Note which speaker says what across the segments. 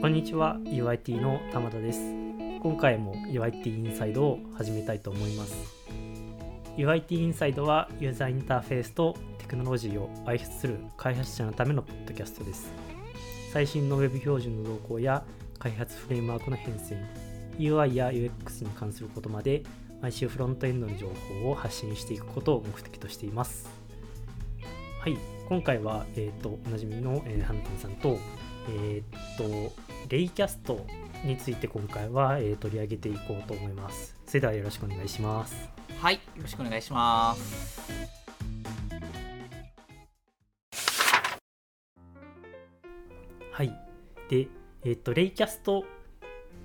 Speaker 1: こんにちは UIT の玉田です。今回も UIT インサイドを始めたいと思います。UIT インサイドはユーザーインターフェースとテクノロジーを愛する開発者のためのポッドキャストです。最新の Web 標準の動向や開発フレームワークの変遷 UI や UX に関することまで毎週フロントエンドの情報を発信していくことを目的としています。はい今回は、えーと、おなじみの、えー、ハンタンさんと,、えーと、レイキャストについて今回は、えー、取り上げていこうと思います。それではよろしくお願いします。
Speaker 2: はいよろしくお願いします。
Speaker 1: はい。でえっ、ー、とレイキャスト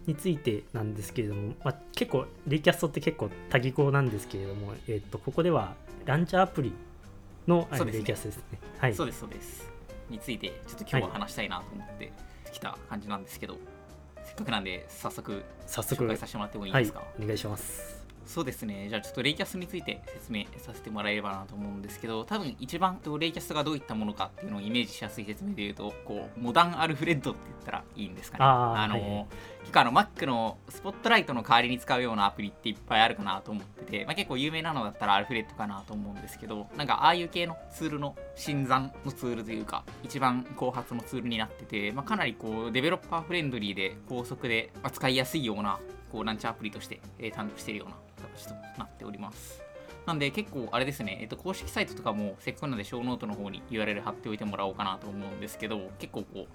Speaker 1: についてなんですけれども、まあ、結構レイキャストって結構多義語なんですけれども、えー、とここではランチャーアプリの
Speaker 2: Raycast です
Speaker 1: ね。
Speaker 2: はい、そうですそうです。についてちょっと今日は話したいなと思ってきた感じなんですけど、はい、せっかくなんで早速早速紹介させてもらってもいいですか、は
Speaker 1: い、お願いします
Speaker 2: そうですね。じゃあちょっと Raycast について説明させてもらえればなと思うんですけど、多分一番 Raycast がどういったものかっていうのをイメージしやすい説明で言うと、こう、モダンアルフレッドって言ったらいいんですかね。あの、はい、結構あの Mac のスポットライトの代わりに使うようなアプリっていっぱいあるかなと思ってて、まあ、結構有名なのだったらアルフレッドかなと思うんですけど、なんかああいう系のツールの新参のツールというか、一番後発のツールになってて、まあ、かなりこうデベロッパーフレンドリーで高速で使いやすいようなこうランチャーアプリとして、えー、誕生しているような形となっております。なんで結構あれですね、えっと、公式サイトとかもせっかくなのでショーノートの方に URL 貼っておいてもらおうかなと思うんですけど、結構こう、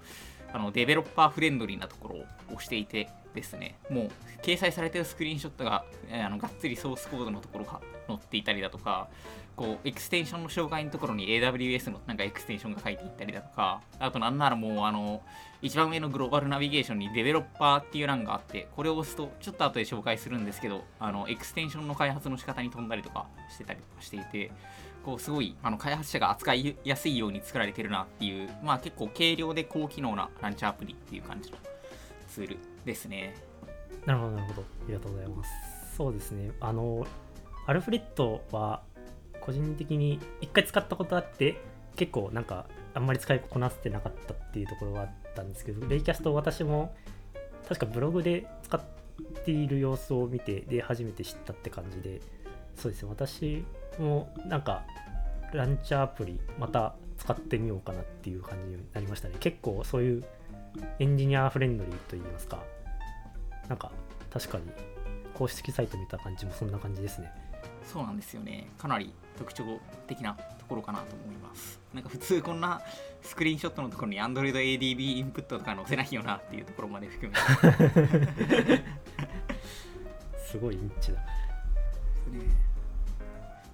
Speaker 2: あのデベロッパーフレンドリーなところを押していてですね、もう掲載されてるスクリーンショットが、えー、あのがっつりソースコードのところが載っていたりだとか、こうエクステンションの紹介のところに AWS のなんかエクステンションが書いてあったりだとか、あとなんならもうあの、一番上のグローバルナビゲーションにデベロッパーっていう欄があって、これを押すと、ちょっと後で紹介するんですけど、あの、エクステンションの開発の仕方に飛んだりとかしてたりとかしていて、こう、すごい、あの、開発者が扱いやすいように作られてるなっていう、まあ結構軽量で高機能なランチアプリっていう感じのツールですね。
Speaker 1: なるほど、なるほど。ありがとうございます。そうですね。あの、アルフレッドは、個人的に一回使ったことあって、結構なんかあんまり使いこなせてなかったっていうところはあったんですけど、レイキャスト私も確かブログで使っている様子を見て、で、初めて知ったって感じで、そうですね、私もなんか、ランチャーアプリ、また使ってみようかなっていう感じになりましたね。結構そういうエンジニアフレンドリーといいますか、なんか確かに公式サイト見た感じもそんな感じですね。
Speaker 2: そうなんですよね。かなり特徴的なところかなと思います。なんか普通こんなスクリーンショットのところに Android ADB インプットとか載せないよなっていうところまで含め
Speaker 1: すごいインチだ。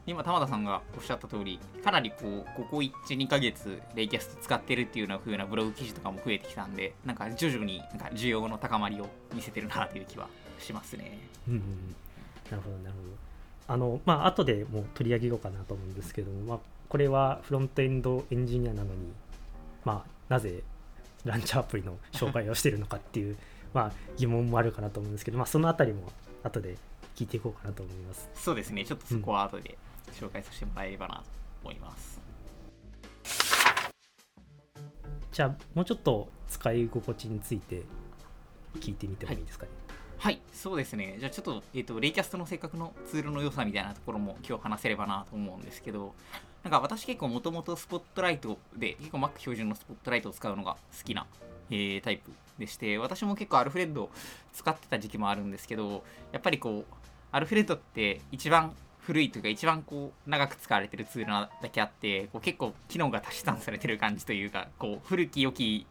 Speaker 2: 今、玉田さんがおっしゃった通り、かなりこう、ここ1、2ヶ月、レイキャスト使ってるっていうような風なブログ記事とかも増えてきたんで、なんか徐々になんか需要の高まりを見せてるなという気はしますね。
Speaker 1: うん、うん、なるほど、なるほど。あの、まあ、後でもう取り上げようかなと思うんですけども、まあ、これはフロントエンドエンジニアなのに、まあ、なぜランチャーアプリの紹介をしているのかっていう まあ疑問もあるかなと思うんですけど、まあ、そのあたりも後で聞いていこうかなと思います。
Speaker 2: そうですね。ちょっとそこは後で紹介させてもらえればなと思います、
Speaker 1: うん、じゃあもうちょっと使い心地について聞いてみてもいいですかね、
Speaker 2: はいはい、そうですね。じゃあちょっと、えっ、ー、と、レイキャストの性格のツールの良さみたいなところも今日話せればなと思うんですけど、なんか私結構もともとスポットライトで、結構 Mac 標準のスポットライトを使うのが好きな、えー、タイプでして、私も結構アルフレッドを使ってた時期もあるんですけど、やっぱりこう、アルフレッドって一番古いというか一番こう長く使われてるツールなだけあってこう結構機能が足し算されてる感じというかこう古き良き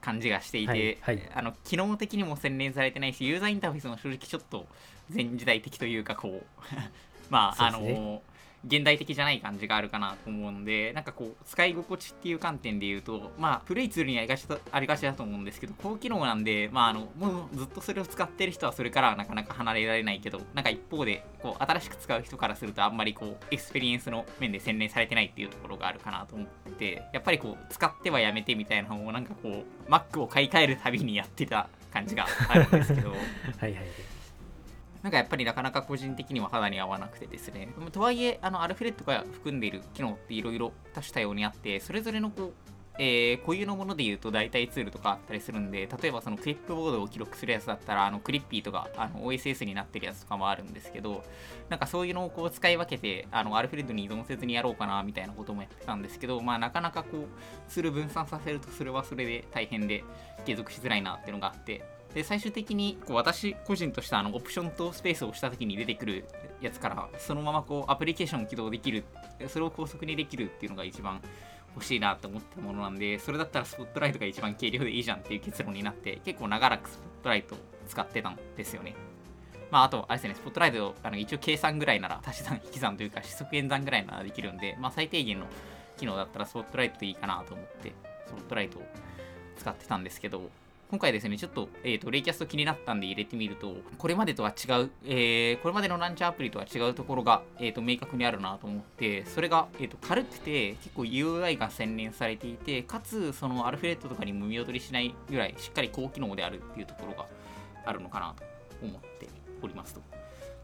Speaker 2: 感じがしていて、はいはい、あの機能的にも洗練されてないしユーザーインターフェースも正直ちょっと前時代的というかこう まあ、ね、あの現代的じゃない感じがあるかなと思うんで、なんかこう、使い心地っていう観点で言うと、まあ、古いツールにありがちだありがちだと思うんですけど、高機能なんで、まあ、あの、もうずっとそれを使ってる人はそれからはなかなか離れられないけど、なんか一方で、こう、新しく使う人からするとあんまりこう、エクスペリエンスの面で洗練されてないっていうところがあるかなと思ってて、やっぱりこう、使ってはやめてみたいなのを、なんかこう、Mac を買い替えるたびにやってた感じがあるんですけど、はいはい。んかやっぱりなかなか個人的には肌に合わなくてですね。とはいえ、あの、アルフレッドが含んでいる機能っていろいろ多種多様にあって、それぞれのこう、えー、固有のもので言うと代替ツールとかあったりするんで、例えばそのクリップボードを記録するやつだったら、あのクリッピーとかあの OSS になってるやつとかもあるんですけど、なんかそういうのをこう使い分けて、あのアルフレッドに依存せずにやろうかなみたいなこともやってたんですけど、まあなかなかこう、ツール分散させるとそれはそれで大変で継続しづらいなっていうのがあって、で最終的にこう私個人としてあのオプションとスペースを押した時に出てくるやつからそのままこうアプリケーションを起動できるそれを高速にできるっていうのが一番欲しいなと思ったものなんでそれだったらスポットライトが一番軽量でいいじゃんっていう結論になって結構長らくスポットライトを使ってたんですよね。まあ、あと、あれですね、スポットライト、あの一応計算ぐらいなら、足し算、引き算というか、四則演算ぐらいならできるんで、まあ、最低限の機能だったら、スポットライトでいいかなと思って、スポットライトを使ってたんですけど、今回ですね、ちょっと、えっ、ー、と、レイキャスト気になったんで入れてみると、これまでとは違う、えー、これまでのランチャーアプリとは違うところが、えっ、ー、と、明確にあるなと思って、それが、えっ、と、軽くて、結構 UI が洗練されていて、かつ、そのアルフレットとかにも見劣りしないぐらい、しっかり高機能であるっていうところがあるのかなと思っておりますと。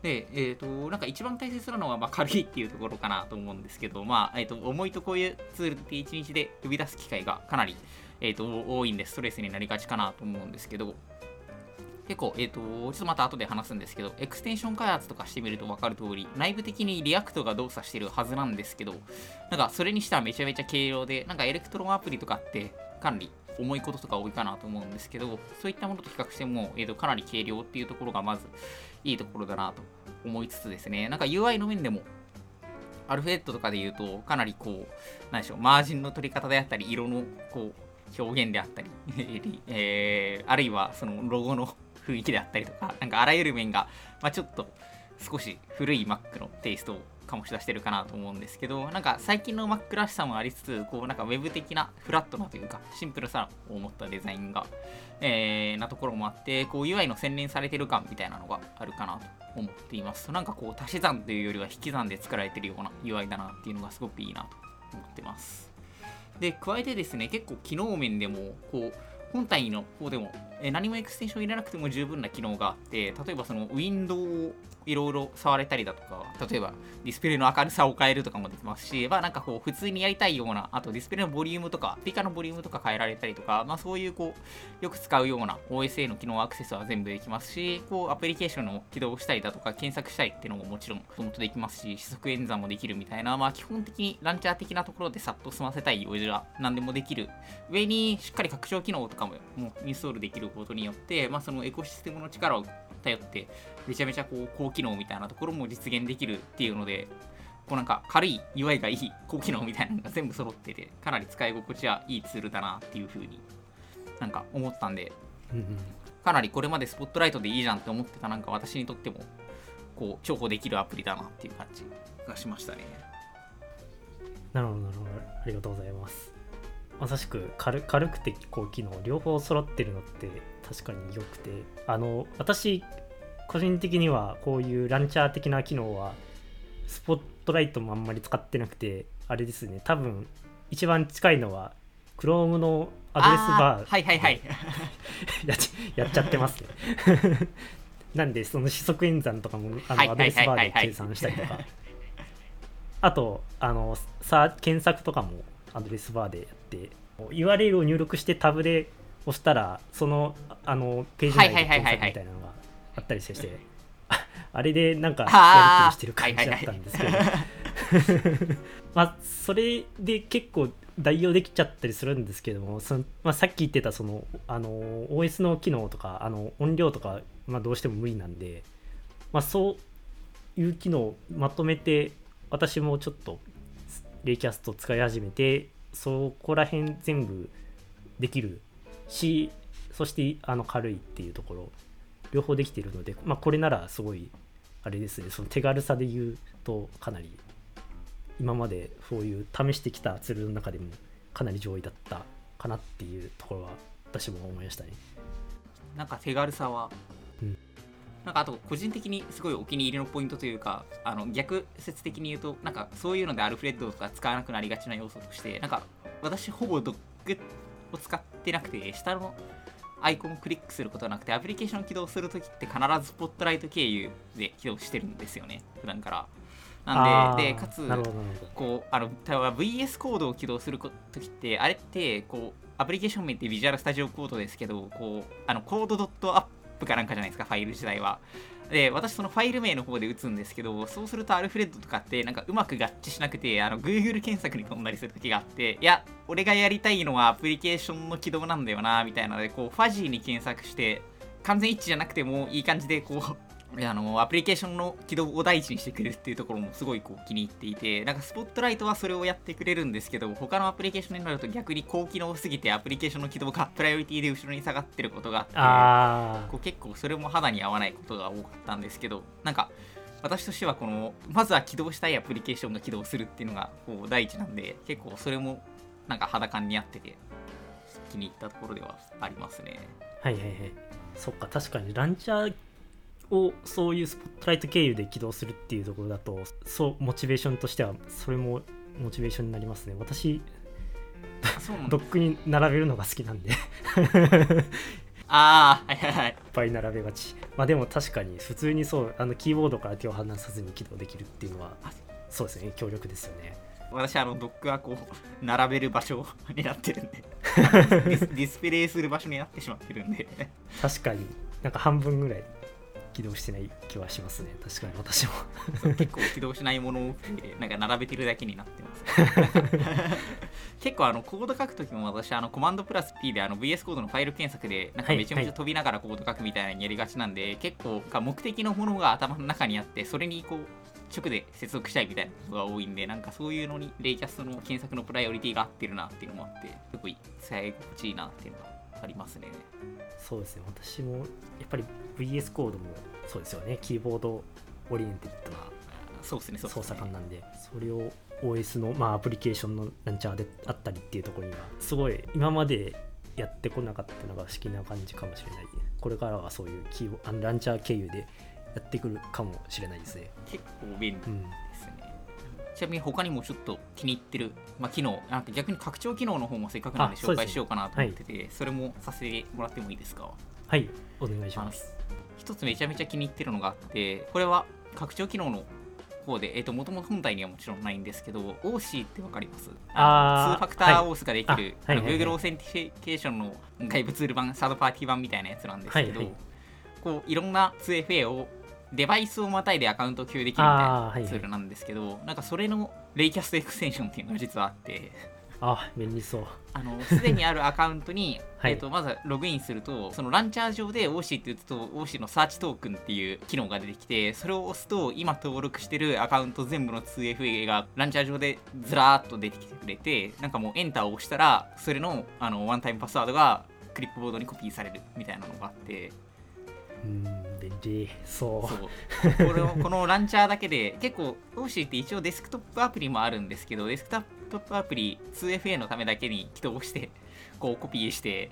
Speaker 2: で、えっ、と、なんか一番大切なのは、まあ、軽いっていうところかなと思うんですけど、まあ、えっ、と、重いとこういうツールって1日で呼び出す機会がかなり、えーと、多いんでストレスになりがちかなと思うんですけど結構、えっ、ー、と、ちょっとまた後で話すんですけど、エクステンション開発とかしてみると分かる通り、内部的に React が動作してるはずなんですけど、なんかそれにしてはめちゃめちゃ軽量で、なんか Electron アプリとかってかなり重いこととか多いかなと思うんですけど、そういったものと比較しても、えーと、かなり軽量っていうところがまずいいところだなと思いつつですね、なんか UI の面でも、アルファベットとかで言うと、かなりこう、なんでしょう、マージンの取り方であったり、色のこう、表現であった り、えー、あるいはそのロゴの 雰囲気であったりとか、なんかあらゆる面が、まあ、ちょっと少し古い Mac のテイストを醸し出してるかなと思うんですけど、なんか最近の Mac らしさもありつつ、こうなんか Web 的なフラットなというか、シンプルさを持ったデザインが、えー、なところもあって、こう UI の洗練されてる感みたいなのがあるかなと思っています。なんかこう足し算というよりは引き算で作られてるような UI だなっていうのがすごくいいなと思ってます。で、加えてですね、結構機能面でも、こう、本体の方でも、え何もエクステンション入れなくても十分な機能があって、例えばそのウィンドウをいろいろ触れたりだとか、例えばディスプレイの明るさを変えるとかもできますし、まあなんかこう普通にやりたいような、あとディスプレイのボリュームとか、スピカのボリュームとか変えられたりとか、まあそういうこう、よく使うような OSA の機能アクセスは全部できますし、こうアプリケーションを起動したりだとか、検索したりっていうのももちろん、そのとできますし、指則演算もできるみたいな、まあ基本的にランチャー的なところでさっと済ませたい用事は何でもできる。上にしっかり拡張機能とかももインストールできることによって、まあそのエコシステムの力を頼ってめちゃめちゃこう高機能みたいなところも実現できるっていうのでこうなんか軽い UI がいい高機能みたいなのが全部揃っててかなり使い心地はいいツールだなっていう風になんか思ったんでかなりこれまでスポットライトでいいじゃんって思ってたなんか私にとってもこう重宝できるアプリだなっていう感じがしましたね。
Speaker 1: なるほどなるほど。ありがとうございます。まさしく軽軽くて高機能両方揃ってるのって確かに良くて。あの私個人的にはこういうランチャー的な機能はスポットライトもあんまり使ってなくてあれですね。多分一番近いのは Chrome のアドレスバー
Speaker 2: はいはいはい。
Speaker 1: ややっちゃってますね。なんでその指則演算とかもあのアドレスバーで計算したりとか。あとあのさ検索とかもアドレスバーでやって URL を入力してタブで押したらそのあのページ内で検索みたいなのがあったりして、あれでなんかやり取りしてる感じだったんですけど、まあそれで結構代用できちゃったりするんですけどもその、まあ、さっき言ってたそのあの OS の機能とかあの音量とか、まあ、どうしても無理なんで、まあ、そういう機能をまとめて私もちょっとレイキャスト使い始めてそこら辺全部できるしそしてあの軽いっていうところ両方できているので、まあ、これならすごいあれですねその手軽さで言うとかなり今までそういう試してきたツールの中でもかなり上位だったかなっていうところは私も思いましたね。
Speaker 2: なんか手軽さは、うん、なんかあと個人的にすごいお気に入りのポイントというかあの逆説的に言うとなんかそういうのでアルフレッドとか使わなくなりがちな要素としてなんか私ほぼドッグを使ってなくて下のアイコンをクリックすることなくてアプリケーションを起動するときって必ずスポットライト経由で起動してるんですよね普段から。なんででかつこうあの VS コードを起動するときってあれってこうアプリケーション名って Visual Studio Code ですけどこうあの code.app かなんかじゃないですかファイル自体は。で私そのファイル名の方で打つんですけどそうするとアルフレッドとかってなんかうまく合致しなくてあの Google 検索に飛んだりする時があっていや俺がやりたいのはアプリケーションの起動なんだよなみたいなのでこうファジーに検索して完全一致じゃなくてもいい感じでこうあのアプリケーションの起動を第一にしてくれるっていうところもすごいこう気に入っていてなんかスポットライトはそれをやってくれるんですけど他のアプリケーションになると逆に高機能すぎてアプリケーションの起動がプライオリティで後ろに下がってることがあってこう結構それも肌に合わないことが多かったんですけどなんか私としてはこのまずは起動したいアプリケーションが起動するっていうのがこう第一なんで結構それもなんか肌感に合ってて気に入ったところではありますね。
Speaker 1: はいはいはい。そっか確かにランチャーをそういうスポットライト経由で起動するっていうところだとそうモチベーションとしてはそれもモチベーションになりますね。私ドックに並べるのが好きなんで。
Speaker 2: ああはいはいはい。いっ
Speaker 1: ぱい並べがち。まあでも確かに普通にそうあのキーボードから手を離さずに起動できるっていうのはそうですね。強力ですよね。
Speaker 2: 私あのドックはこう並べる場所になってるんで。ディスプレイする場所になってしまってるんで。
Speaker 1: 確かに。なんか半分ぐらい起動してない気はしますね。確かに私も。
Speaker 2: 結構起動しないものを なんか並べてるだけになってます。結構あのコード書くときも私あのコマンドプラス P であの VS コードのファイル検索でなんかめちゃめちゃ飛びながらコード書くみたいなにやりがちなんで、はいはい、結構目的のものが頭の中にあってそれにこう直で接続したいみたいなことが多いんでなんかそういうのに Raycast の検索のプライオリティが合ってるなっていうのもあってすごい使い心地いいなっていうのがありますね。
Speaker 1: そうですね。私もやっぱり VS コードもそうですよね。キーボードオリエンテッドな
Speaker 2: そうですね
Speaker 1: 操作感なんでそれを OS の、まあ、アプリケーションのランチャーであったりっていうところにはすごい今までやってこなかったのが不思議な感じかもしれない。これからはそういうキーあのランチャー経由でやってくるかもしれないですね。
Speaker 2: 結構便利ですね、うん、ちなみに他にもちょっと気に入ってる、まあ、機能なんか逆に拡張機能の方もせっかくなんで紹介しようかなと思っててそ、ねはい、それもさせてもらってもいいですか？
Speaker 1: はいお願いします。
Speaker 2: 一つめちゃめちゃ気に入ってるのがあってこれは拡張機能の方で、えっ、ー、と、もともと本体にはもちろんないんですけど、OC ってわかります？あ2ファクターオースができる、はい、Google オーセンティフィケーションの外部ツール版、サードパーティー版みたいなやつなんですけど、はいはい、こういろんな 2FA をデバイスをまたいでアカウントを共有できるみたいなツールなんですけど、はいはい、なんかそれの Raycast エクステンションっていうのが実はあって。
Speaker 1: あ便利そう。
Speaker 2: あのすでにあるアカウントに、はい、えーと、まずログインするとそのランチャー上で OC って打つと OC のサーチトークンっていう機能が出てきてそれを押すと今登録してるアカウント全部の 2FA がランチャー上でずらーっと出てきてくれてなんかもうエンターを押したらそれのあのワンタイムパスワードがクリップボードにコピーされるみたいなのがあって
Speaker 1: うん便利そ
Speaker 2: う。そう。これこのランチャーだけで結構 OC って一応デスクトップアプリもあるんですけどデスクトップアプリ 2FA のためだけに起動して、こうコピーして、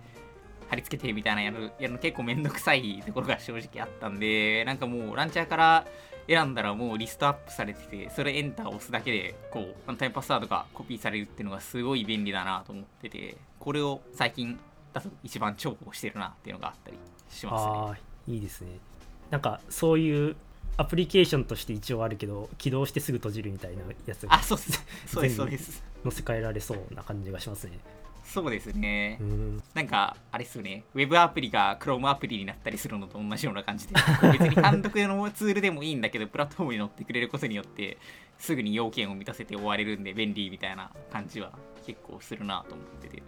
Speaker 2: 貼り付けてみたいなやるやるの結構めんどくさい。ところが正直あったんで、なんかもうランチャーから選んだらもうリストアップされてて、それエンターを押すだけで、こう、ワンタイムパスワードがコピーされるっていうのがすごい便利だなと思ってて、これを最近だと一番重宝してるなっていうのがあったりします。ね。
Speaker 1: いいですね。なんかそういうアプリケーションとして一応あるけど起動してすぐ閉じるみたいなやつ
Speaker 2: があそうです。そうですそうです。
Speaker 1: 載せ替えられそうな感じがしますね。
Speaker 2: そうですね、ん、なんかあれっすよね。ウェブアプリが Chrome アプリになったりするのと同じような感じで別に単独のツールでもいいんだけどプラットフォームに乗ってくれることによってすぐに要件を満たせて終われるんで便利みたいな感じは結構するなと思ってて。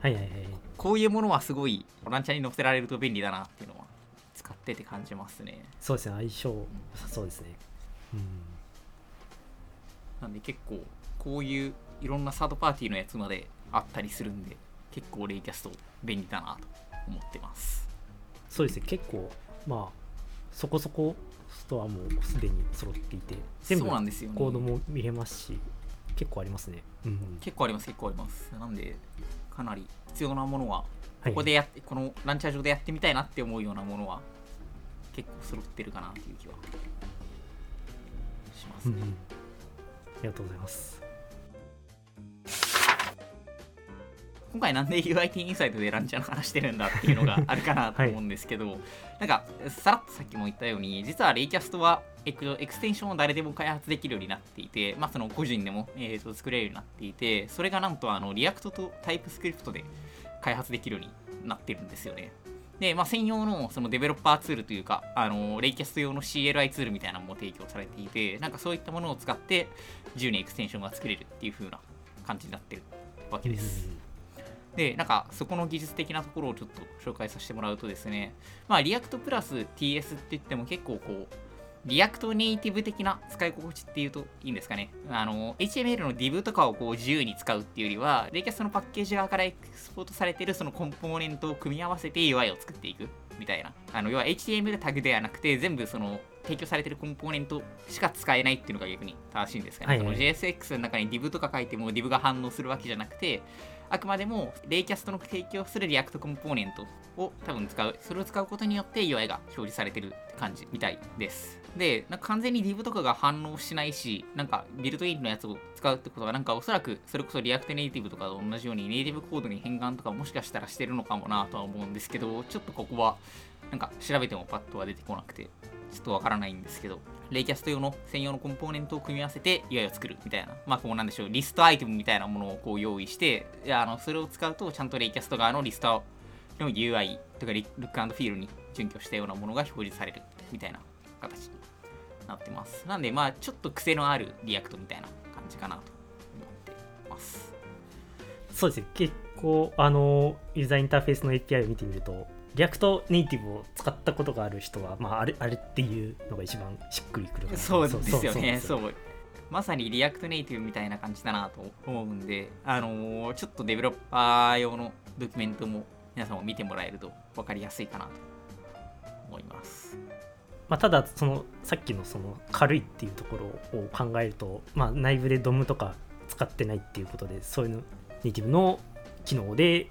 Speaker 1: はいはいはい。
Speaker 2: こういうものはすごいランチャーに載せられると便利だなっていうのは使ってて感じますね。
Speaker 1: そうですね相性。そうですね。うん。
Speaker 2: なんで結構こういういろんなサードパーティーのやつまであったりするんで結構レイキャスト便利だなと思ってます。
Speaker 1: そうですね結構まあそこそこストアもすでに揃っていて全部コードも見れますし結構ありますね、
Speaker 2: うん、結構あります結構あります。なんでかなり必要なものはここでやって、このランチャー上でやってみたいなって思うようなものは結構揃ってるかなっていう気はしますね、うん、あ
Speaker 1: りがとうございます。
Speaker 2: 今回なんで UIT インサイドでランチャーの話してるんだっていうのがあるかなと思うんですけど、はい、なんかさらっとさっきも言ったように実は Raycast はエクエクステンションを誰でも開発できるようになっていて、まあ、その個人でも、えー、と作れるようになっていてそれがなんとあの React と TypeScript で開発できるようになってるんですよね。で、まあ、専用のそのデベロッパーツールというか、あの Raycast 用の CLI ツールみたいなのも提供されていて、なんかそういったものを使って自由にエクステンションが作れるっていう風な感じになってるわけです。で、なんかそこの技術的なところをちょっと紹介させてもらうとですね、まあ、 React プラス TS って言っても結構こう、 React Native 的な使い心地っていうといいんですかね。あの、HTML の div とかをこう自由に使うっていうよりは、 Raycast のパッケージ側からエクスポートされてるそのコンポーネントを組み合わせて UI を作っていくみたいな。あの、要は HTML タグではなくて、全部その提供されてるコンポーネントしか使えないっていうのが逆に正しいんですかね。はいはい、その JSX の中に div とか書いても div が反応するわけじゃなくて、あくまでも Raycast の提供する React コンポーネントを多分使う。それを使うことによって UI が表示されてる感じみたいです。で、なんか完全に div とかが反応しないし、なんかビルトインのやつを使うってことは、なんかおそらくそれこそ React Native とかと同じようにネイティブコードに変換とかもしかしたらしてるのかもなとは思うんですけど、ちょっとここはなんか調べてもパッとは出てこなくて、ちょっとわからないんですけど、 Raycast 用の専用のコンポーネントを組み合わせて UI を作るみたいな、まあこうなんでしょう、リストアイテムみたいなものをこう用意して、あのそれを使うとちゃんと Raycast 側のリストの UI とか look feel に準拠したようなものが表示されるみたいな形になってます。なんでまあちょっと癖のある React みたいな感じかなと思ってます。
Speaker 1: そうですね、結構あのユーザーインターフェースの API を見てみると React Native を使ったことがある人は、まあ、あれあれっていうのが一番しっくりくる
Speaker 2: そうですよね。そうまさに React Native みたいな感じだなと思うんで、あのー、ちょっとデベロッパー用のドキュメントも皆さんも見てもらえると分かりやすいかなと思います。
Speaker 1: まあ、ただそのさっきのその軽いっていうところを考えると、まあ、内部でドムとか使ってないっていうことでそういうのネイティブの機能で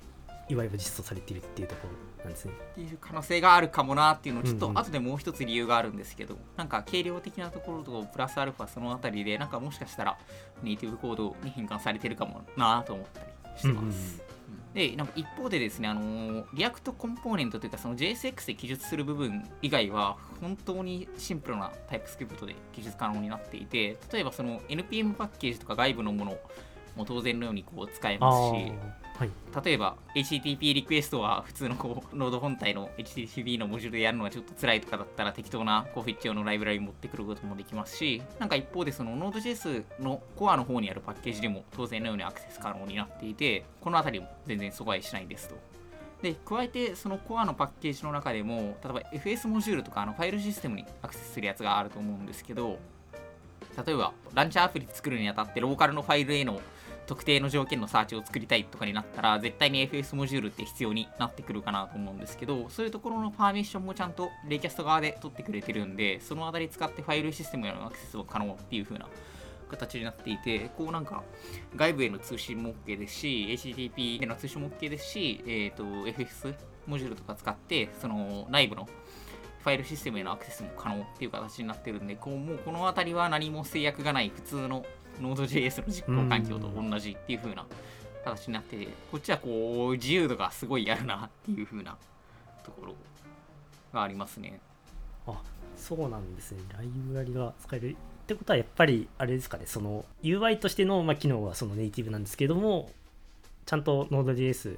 Speaker 1: いわゆる実装されているっていうところなんですね。
Speaker 2: っていう可能性があるかもなっていうのをちょっと後でもう一つ理由があるんですけど、うんうん、なんか軽量的なところとプラスアルファそのあたりでなんかもしかしたらネイティブコードに変換されてるかもなと思ったりしてます。うんうんで、なんか一方でですね、あのー、 React コンポーネントというか、その JSX で記述する部分以外は、本当にシンプルな TypeScript で記述可能になっていて、例えばその NPM パッケージとか外部のものも当然のようにこう使えますし、はい、例えば HTTP リクエストは普通のこうノード本体の HTTP のモジュールでやるのはちょっと辛いとかだったら適当なこう fetch 用のライブラリ持ってくることもできますしなんか一方でその Node.js のコアの方にあるパッケージでも当然のようにアクセス可能になっていてこの辺りも全然阻害しないですと。で、加えてそのコアのパッケージの中でも例えば FS モジュールとかあのファイルシステムにアクセスするやつがあると思うんですけど例えばランチャーアプリ作るにあたってローカルのファイルへの特定の条件のサーチを作りたいとかになったら、絶対に FS モジュールって必要になってくるかなと思うんですけど、そういうところのパーミッションもちゃんとレイキャスト側で取ってくれてるんで、そのあたり使ってファイルシステムへのアクセスも可能っていう風な形になっていて、こうなんか外部への通信も OK ですし、HTTP への通信も OK ですし、え、ー、と、FS モジュールとか使って、その内部のファイルシステムへのアクセスも可能っていう形になってるんで、こうもうこの辺りは何も制約がない普通の Node.js の実行環境と同じっていう風な形になって、こっちはこう自由度がすごいあるなっていう風なところがありますね。
Speaker 1: あそうなんですね。ライブラリが使える。ってことはやっぱりあれですかね、その UI としての、まあ、機能はそのネイティブなんですけども、ちゃんと Node.js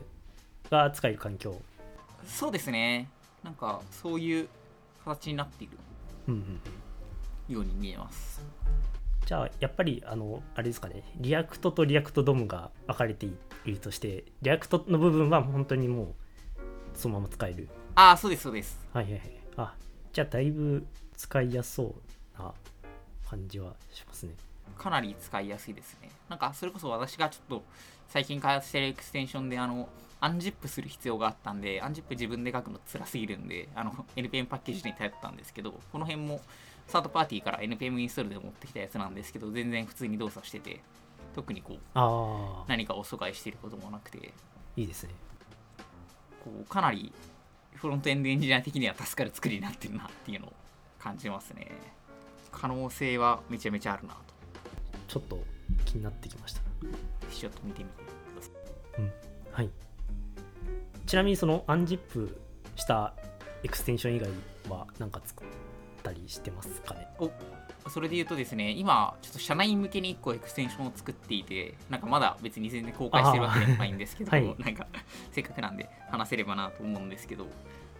Speaker 1: が使える環境。
Speaker 2: そうですね。なんかそういう形になっているように見えます。
Speaker 1: じゃあやっぱりあのあれですかね React と React DOM が分かれているとして React の部分は本当にもうそのまま使える。
Speaker 2: ああそうですそうです。
Speaker 1: はいはいはい。あじゃあだいぶ使いやすそうな感じはしますね。
Speaker 2: かなり使いやすいですね。なんかそれこそ私がちょっと最近開発してるエクステンションであのアンジップする必要があったんでアンジップ自分で書くの辛すぎるんであの NPM パッケージに頼ったんですけどこの辺もサードパーティーから NPM インストールで持ってきたやつなんですけど、全然普通に動作してて、特にこう、何かを阻害していることもなくて、
Speaker 1: いいですね。
Speaker 2: こう、かなりフロントエンドエンジニア的には助かる作りになってるなっていうのを感じますね。可能性はめちゃめちゃあるなと。
Speaker 1: ちょっと気になってきました。
Speaker 2: ちょっと見てみてください。
Speaker 1: うん。はいちなみにその unzip したエクステンション以外は何か作ったりしてますかね？
Speaker 2: おそれで言うとですね今ちょっと社内向けに1個エクステンションを作っていてなんかまだ別に全然公開してるわけではないんですけど、はい、なんかせっかくなんで話せればなと思うんですけど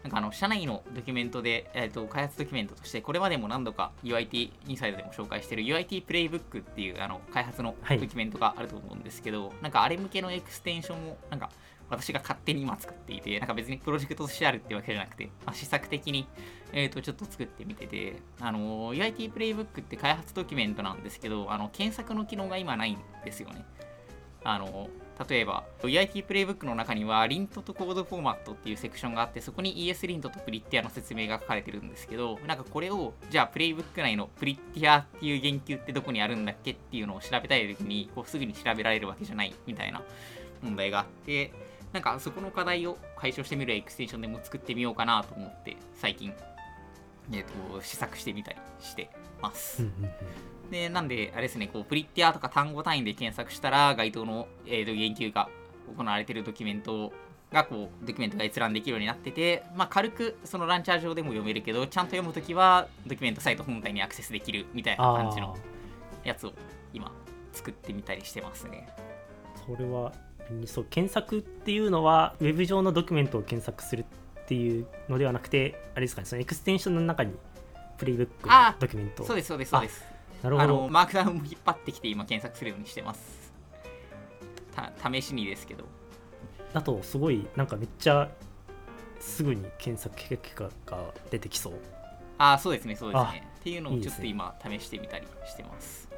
Speaker 2: なんかあの社内のドキュメントで、えーと、開発ドキュメントとしてこれまでも何度か UIT インサイドでも紹介している UIT プレイブックっていうあの開発のドキュメントがあると思うんですけど、はい、なんかあれ向けのエクステンションをなんか私が勝手に今作っていてなんか別にプロジェクトとしてあるってわけじゃなくて、まあ、試作的に、えー、とちょっと作ってみててあの UIT プレイブックって開発ドキュメントなんですけどあの検索の機能が今ないんですよね。あの例えば UIT プレイブックの中には lint とコードフォーマットっていうセクションがあってそこに ES リントとプリティアの説明が書かれてるんですけどなんかこれをじゃあ Playbook 内の Prettier っていう言及ってどこにあるんだっけっていうのを調べたい時にこうすぐに調べられるわけじゃないみたいな問題があってなんかそこの課題を解消してみるエクステンションでも作ってみようかなと思って最近、えーと、試作してみたりしてます。で、なんで、あれですね、こう、プリッティアとか単語単位で検索したら、該当の、えーと、言及が行われているドキュメントが、こう、ドキュメントが閲覧できるようになってて、まあ、軽くそのランチャー上でも読めるけど、ちゃんと読むときは、ドキュメントサイト本体にアクセスできるみたいな感じのやつを今、作ってみたりしてますね。
Speaker 1: それはそう検索っていうのはウェブ上のドキュメントを検索するっていうのではなくてあれですかねそのエクステンションの中にプレイブックのドキュメント。
Speaker 2: そうですそうですそうです。
Speaker 1: なるほど。
Speaker 2: マークダウンも引っ張ってきて今検索するようにしてます。試しにですけど。
Speaker 1: だとすごいなんかめっちゃすぐに検索結果が出てきそう。
Speaker 2: ああそうですねそうですね。っていうのをちょっと今試してみたりしてます。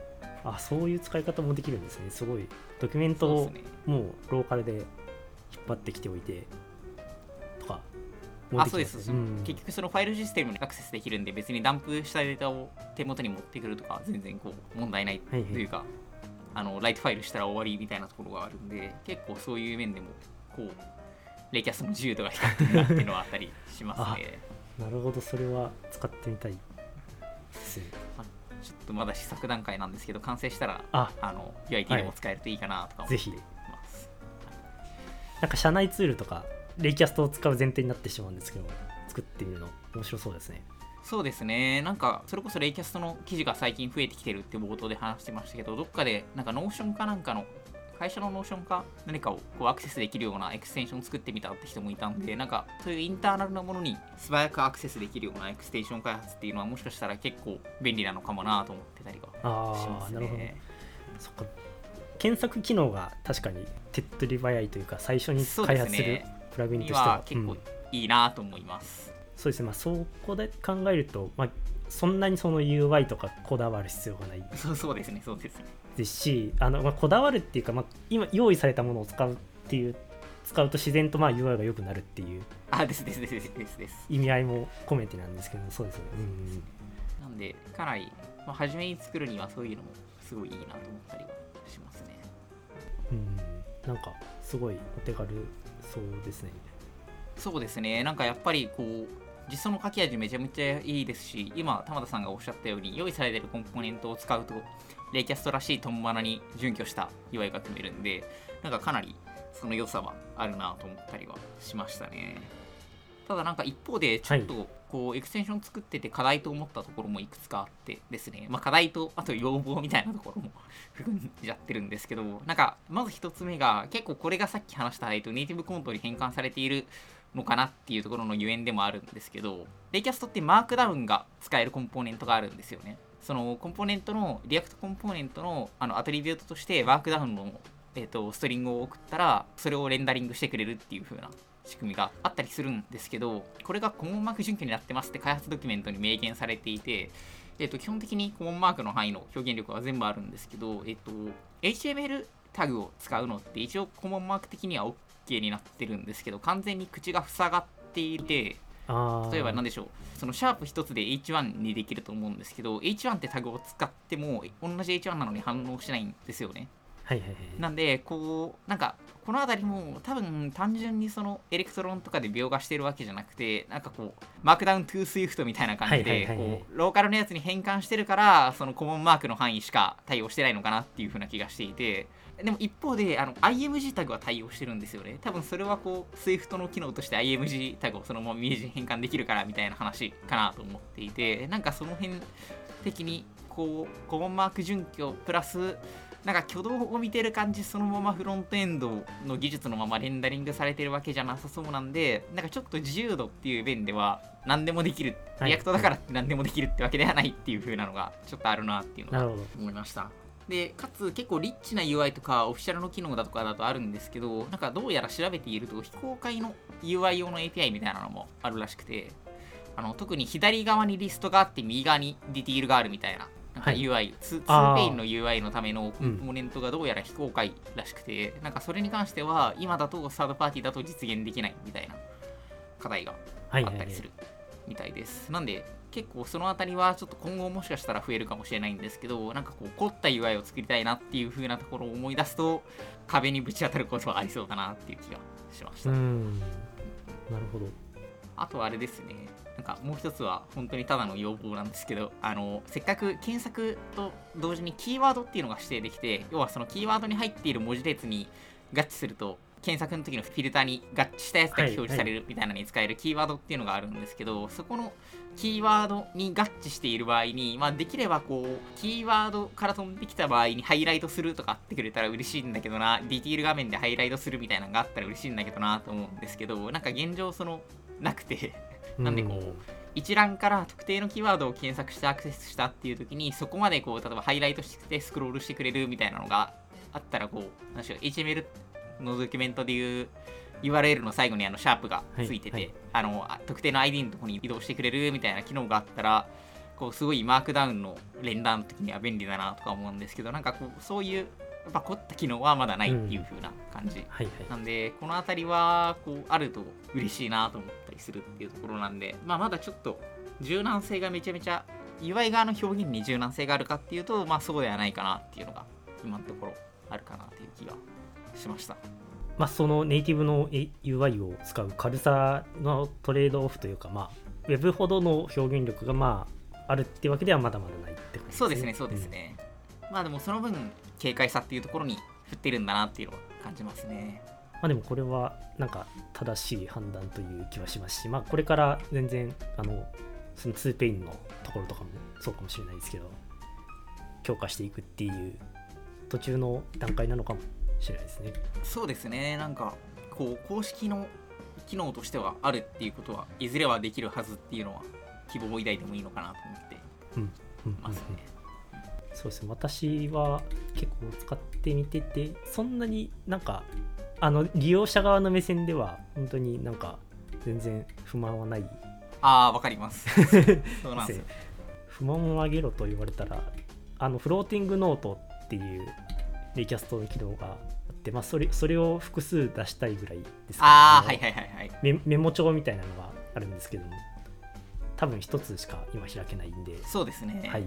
Speaker 1: あそういう使い方もできるんですね。すごいドキュメントをもうローカルで引っ張ってきておいてとか
Speaker 2: あそうです、うん、結局そのファイルシステムにアクセスできるんで別にダンプしたデータを手元に持ってくるとか全然こう問題ないというか、はいはい、あのライトファイルしたら終わりみたいなところがあるんで結構そういう面でもこうレイキャスの自由度が光ってるなっていうのはあったりしますね。
Speaker 1: なるほど。それは使ってみたいですね
Speaker 2: ちょっとまだ試作段階なんですけど完成したらあ。の UIT でも使えるといいかなとか思っています、
Speaker 1: はい、なんか社内ツールとか Raycast を使う前提になってしまうんですけど作ってみるの面白そうですね。
Speaker 2: そうですね。なんかそれこそ Raycast の記事が最近増えてきてるって冒頭で話してましたけどどっかでなんか Notion かなんかの会社の Notion か何かをこうアクセスできるようなエクステンション作ってみたって人もいたんで、なんかそういうインターナルなものに素早くアクセスできるようなエクステンション開発っていうのはもしかしたら結構便利なのかもなと思ってたりがしますね。
Speaker 1: そっか。検索機能が確かに手っ取り早いというか最初に開発するプラグインとしては、
Speaker 2: ね、結構いいなと思います。
Speaker 1: うん、そうですね、まあ、そこで考えると、まあ、そんなにその UI とかこだわる必要がない。
Speaker 2: そうそうですね。そうですね
Speaker 1: ですしあの、まあ、こだわるっていうか、まあ、今用意されたものを使うっていう使うと自然とまあ UI が良くなるっていう
Speaker 2: あですですですですです
Speaker 1: 意味合いも込めてなんですけどそうですね、
Speaker 2: うん、なんでかなり、まあ、初めに作るにはそういうのもすごいいいなと思ったりはしますね。
Speaker 1: うん。なんかすごいお手軽そうですね。
Speaker 2: そうですね。なんかやっぱりこう実装の書き味めちゃめちゃいいですし今玉田さんがおっしゃったように用意されてるコンポーネントを使うとレイキャストらしいトンバナに準拠した UI が組めるんでなんかかなりその良さはあるなと思ったりはしましたね。ただなんか一方でちょっとこうエクステンション作ってて課題と思ったところもいくつかあってですね。まあ課題とあと要望みたいなところも 含んじゃってるんですけどなんかまず一つ目が結構これがさっき話した、えっと、ネイティブコードに変換されているのかなっていうところのゆえんでもあるんですけど Raycast って Markdown が使えるコンポーネントがあるんですよね。そのコンポーネントの React コンポーネントのあのアトリビュートとして Markdown の、えーと、ストリングを送ったらそれをレンダリングしてくれるっていう風な仕組みがあったりするんですけどこれがコモンマーク準拠になってますって開発ドキュメントに明言されていて、えーと、基本的にコモンマークの範囲の表現力は全部あるんですけど、えー、と HTML タグを使うのって一応コモンマーク的には OK になってるんですけど完全に口が塞がっていて例えば何でしょうそのシャープ1つで H1 にできると思うんですけど H1 ってタグを使っても同じ H1 なのに反応しないんですよね。
Speaker 1: はいはいはい、
Speaker 2: なんでこうなんかこの辺りも多分単純にその Electron とかで描画してるわけじゃなくてなんかこう Markdown to Swift みたいな感じでこうローカルのやつに変換してるからその CommonMark の範囲しか対応してないのかなっていう風な気がしていてでも一方であの IMG タグは対応してるんですよね。多分それはこう Swift の機能として IMG タグをそのままイメージ変換できるからみたいな話かなと思っていて、なんかその辺的にこう CommonMark 準拠プラスなんか挙動を見てる感じそのままフロントエンドの技術のままレンダリングされてるわけじゃなさそうなんでなんかちょっと自由度っていう面では何でもできる、 React だからって何でもできるってわけではないっていう風なのがちょっとあるなっていうのを思いましたでかつ結構リッチな UI とかオフィシャルの機能だとかだとあるんですけどなんかどうやら調べていると非公開の UI 用の API みたいなのもあるらしくてあの特に左側にリストがあって右側にディティールがあるみたいななんか UI、はい、2, 2ペインの UI のためのコンポーネントがどうやら非公開らしくて、うん、なんかそれに関しては今だとサードパーティーだと実現できないみたいな課題があったりするみたいです。なんで結構その辺りはちょっと今後もしかしたら増えるかもしれないんですけどなんかこう凝った UI を作りたいなっていう風なところを思い出すと壁にぶち当たることはありそうだなっていう気がしました。なる
Speaker 1: ほど。
Speaker 2: あとあれですね。なんかもう一つは本当にただの要望なんですけどあのせっかく検索と同時にキーワードっていうのが指定できて要はそのキーワードに入っている文字列に合致すると検索の時のフィルターに合致したやつだけ表示されるみたいなのに使えるキーワードっていうのがあるんですけど、そこのキーワードに合致している場合に、まあ、できればこうキーワードから飛んできた場合にハイライトするとかあってくれたら嬉しいんだけどなディティール画面でハイライトするみたいなのがあったら嬉しいんだけどなと思うんですけどなんか現状そのなくてなんでこう、一覧から特定のキーワードを検索してアクセスしたっていう時にそこまでこう例えばハイライトしてスクロールしてくれるみたいなのがあったらこう何でしょう HTML のドキュメントでいう URL の最後にあのシャープがついてて、はいはい、あの特定の ID のところに移動してくれるみたいな機能があったらこうすごいマークダウンの連弾の時には便利だなとか思うんですけどなんかこうそういうやっぱ凝った機能はまだないっていう風な感じ、うんはいはい、なんでこの辺りはこうあると嬉しいなと思ったりするっていうところなんで、まあ、まだちょっと柔軟性がめちゃめちゃ UI 側の表現に柔軟性があるかっていうとまあそうではないかなっていうのが今のところあるかなっていう気がしました。
Speaker 1: まあ、そのネイティブの UI を使う軽さのトレードオフというか、まあ、ウェブほどの表現力がまああるっていうわけではまだまだないって感じですね。
Speaker 2: そうですね、そうですね。うん、まあでもその分、軽快さっていうところに振ってるんだなっていうのは感じますね。
Speaker 1: まあでもこれはなんか正しい判断という気はしますし、まあこれから全然あのその2ペインのところとかもそうかもしれないですけど、強化していくっていう途中の段階なのかもしれないですね。
Speaker 2: そうですね、なんかこう公式の機能としてはあるっていうことはいずれはできるはずっていうのは希望を抱いてもいいのかなと思ってますね。
Speaker 1: そうですね。私は結構使ってみててそんなになんかあの利用者側の目線では本当になんか全然不満はない。
Speaker 2: ああわかります。そうなんです
Speaker 1: 不満をあげろと言われたらあのフローティングノートっていうレキャストの機能があって、まあ、それそれを複数出したいぐらいです
Speaker 2: ああはいはいはいはい。
Speaker 1: メメモ帳みたいなのがあるんですけども多分一つしか今開けないんで。
Speaker 2: そうですね。
Speaker 1: はい。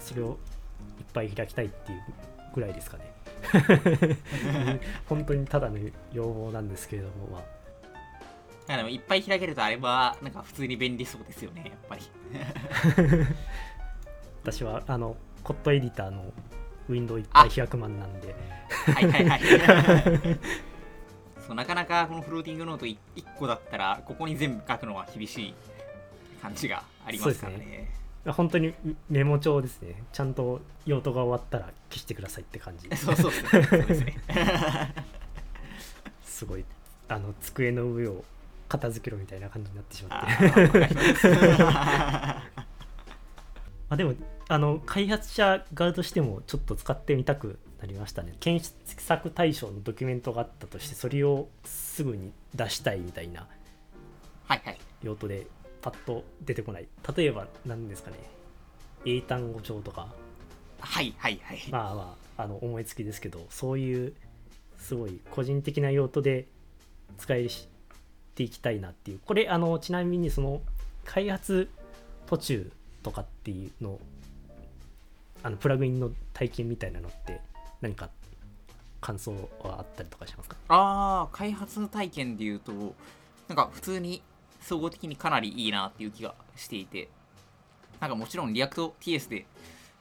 Speaker 1: それをいっぱい開きたいっていうぐらいですかね。本当にただの要望なんですけれどもま
Speaker 2: あでもいっぱい開けるとあれはなんか普通に便利そうですよねやっぱり。
Speaker 1: 私はあのコットエディターのウィンドウいっぱい開くマンなんで。
Speaker 2: はいはいはい。そうなかなかこのフローティングノート 1, 1個だったらここに全部書くのは厳しい感じがありますからね。
Speaker 1: 本当にメモ帳ですね。ちゃんと用途が終わったら消してくださいって感じ。
Speaker 2: そうそうですね。
Speaker 1: すごいあの机の上を片付けろみたいな感じになってしまってあでもあの開発者側としてもちょっと使ってみたくなりましたね。検索対象のドキュメントがあったとしてそれをすぐに出したいみたいな用途でパッと出てこない。例えば何ですかね。英単語帳とか。
Speaker 2: はいはいはい。
Speaker 1: まあまああの思いつきですけどそういうすごい個人的な用途で使いていきたいなっていう。これあのちなみにその開発途中とかっていうのあのプラグインの体験みたいなのって何か感想はあったりとかしますか？
Speaker 2: ああ開発体験でいうとなんか普通に総合的にかなりいいなっていう気がしていてなんかもちろんリアクト TS で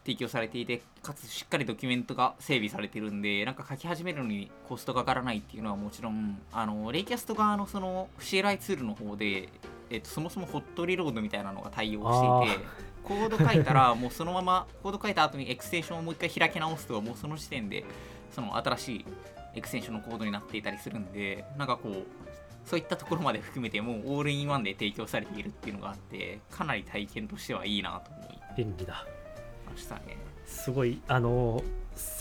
Speaker 2: 提供されていてかつしっかりドキュメントが整備されてるんでなんか書き始めるのにコストかからないっていうのはもちろんあの Raycast 側のその CLI ツールの方で、えっと、そもそもホットリロードみたいなのが対応していてコード書いたら もうそのままコード書いた後にエクステンションをもう一回開き直すともうその時点でその新しいエクステンションのコードになっていたりするんでなんかこうそういったところまで含めてもうオールインワンで提供されているっていうのがあってかなり体験としてはいいなと思い
Speaker 1: 便利だ
Speaker 2: ましたね。
Speaker 1: すごいあの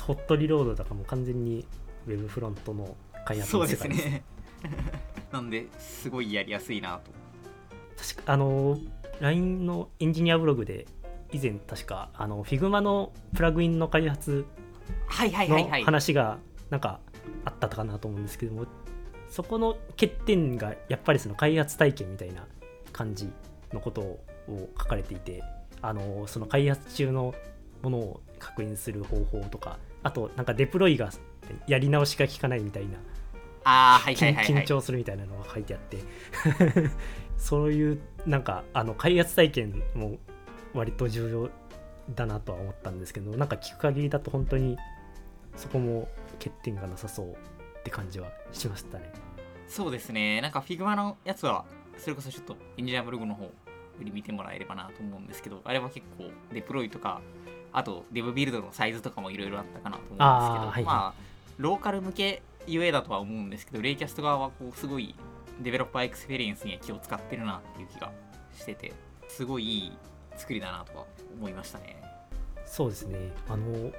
Speaker 1: ホットリロードとかも完全にウェブフロントの開発
Speaker 2: の世界です。そうですね。なんですごいやりやすいなと。
Speaker 1: 確かあの LINE のエンジニアブログで以前確かあの Figma のプラグインの開発の話がなんかあったかなと思うんですけどもそこの欠点がやっぱりその開発体験みたいな感じのことを書かれていてあのその開発中のものを確認する方法とかあとなんかデプロイがやり直しが効かないみたいな
Speaker 2: あ、はいはいはい、
Speaker 1: 緊張するみたいなのが書いてあって。そういうなんかあの開発体験も割と重要だなとは思ったんですけどなんか聞く限りだと本当にそこも欠点がなさそうって感じはしましたね。
Speaker 2: そうですね。なんか Figma のやつはそれこそちょっとエンジニアブログの方より見てもらえればなと思うんですけどあれは結構デプロイとかあとデブビルドのサイズとかもいろいろあったかなと思うんですけどはい、まあローカル向けゆえだとは思うんですけど Raycast 側はこうすごい developer experience には気を使ってるなっていう気がしててすごいいい作りだなとは思いましたね。
Speaker 1: そうですね。あの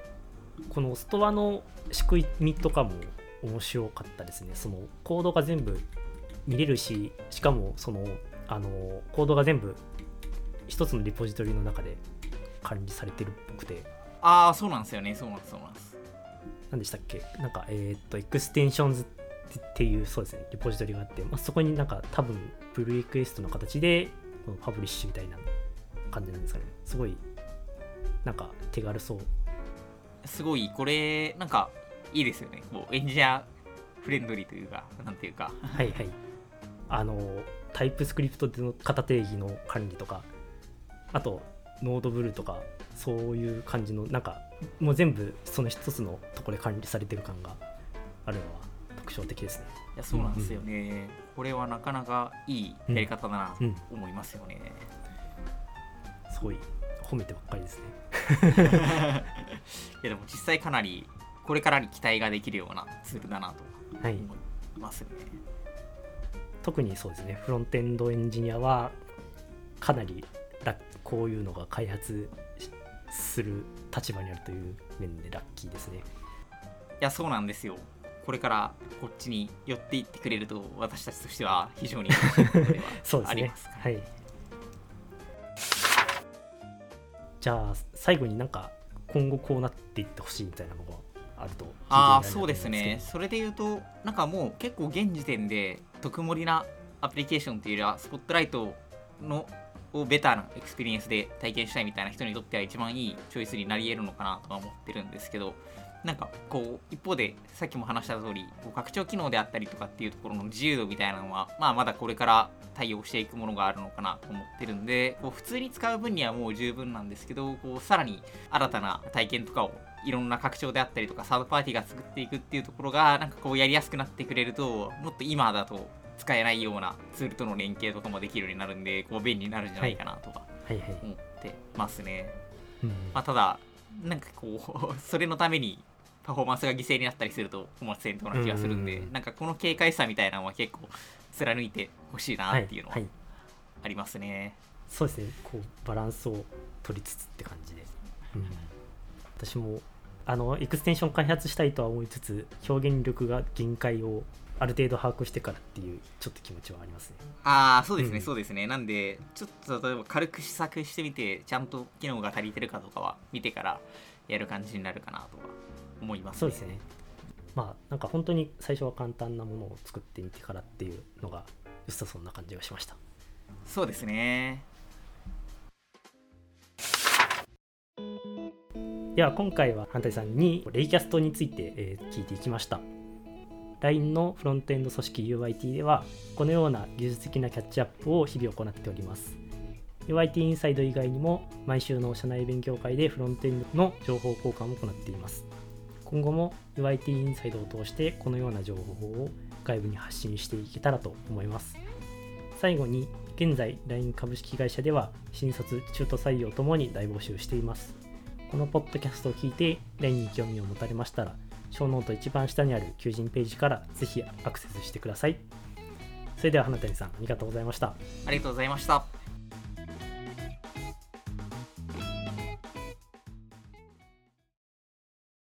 Speaker 1: このストアの仕組みとかも面白かったですね。そのコードが全部見れるししかもそのあのコードが全部一つのリポジトリの中で管理されてるっぽくて。
Speaker 2: ああそうなんですよね。そうなんですそうなんです
Speaker 1: 何でしたっけ？なんかえっと、 extensions っていうそうですねリポジトリがあって、まあ、そこになんか多分プルリクエストの形でパブリッシュみたいな感じなんですかね。すごいなんか手軽そう。
Speaker 2: すごいこれなんかいいですよね。こうエンジニアフレンドリーというかなんていうか。
Speaker 1: はいはい。あのタイプスクリプトでの型定義の管理とかあとノードブルーとかそういう感じのなんかもう全部その一つのところで管理されてる感があるのは特徴的ですね。
Speaker 2: いやそうなんですよね、うんうん、これはなかなかいいやり方だなと思いますよね、
Speaker 1: うん、すごい褒めてばっかりですね。
Speaker 2: いやでも実際かなりこれからに期待ができるようなツールだなと思いますね、はい、
Speaker 1: 特にそうですね。フロントエンドエンジニアはかなりこういうのが開発する立場にあるという面でラッキーですね。い
Speaker 2: やそうなんですよ。これからこっちに寄っていってくれると私たちとしては非常に
Speaker 1: そうですね。はい。じゃあ最後になんか今後こうなっていってほしいみたいなのがあると
Speaker 2: ああそうですね。それで言うとなんかもう結構現時点で特盛りなアプリケーションっていうよりは Spotlight のをベターな experience で体験したいみたいな人にとっては一番いいチョイスになり得るのかなとは思ってるんですけどなんかこう一方でさっきも話した通り拡張機能であったりとかっていうところの自由度みたいなのはまあまだこれから対応していくものがあるのかなと思ってるんでこう普通に使う分にはもう十分なんですけどこうさらに新たな体験とかをいろんな拡張であったりとかサードパーティーが作っていくっていうところがなんかこうやりやすくなってくれるともっと今だと使えないようなツールとの連携とかもできるようになるんでこう便利になるんじゃないかなとは思ってますね。まあ、ただなんかこう それのためにパフォーマンスが犠牲になったりすると本末転倒な気がするんで、んなんかこの軽快さみたいなのは結構貫いてほしいなっていうのはありますね。はいはい、
Speaker 1: そうですね。こうバランスを取りつつって感じで、うん、私もあのエクステンション開発したいとは思いつつ表現力が限界をある程度把握してからっていうちょっと気持ちはありますね。
Speaker 2: ああそうですね、うん、そうですね。なんでちょっと例えば軽く試作してみてちゃんと機能が足りてるかどうかは見てからやる感じになるかなとは思います、ね、
Speaker 1: そうですね。まあなんか本当に最初は簡単なものを作ってみてからっていうのが良さそうな感じがしました。
Speaker 2: そうですね。
Speaker 1: では今回は反対さんにレイキャストについて、えー、聞いていきました LINE のフロントエンド組織 UIT ではこのような技術的なキャッチアップを日々行っております。UIT インサイド以外にも毎週の社内勉強会でフロントエンドの情報交換を行っています。今後も UIT インサイドを通してこのような情報を外部に発信していけたらと思います。最後に現在 LINE 株式会社では新卒中途採用ともに大募集しています。このポッドキャストを聞いて LINE に興味を持たれましたら小ノート一番下にある求人ページからぜひアクセスしてください。それでは花谷さんありがとうございました。
Speaker 2: ありがとうございました。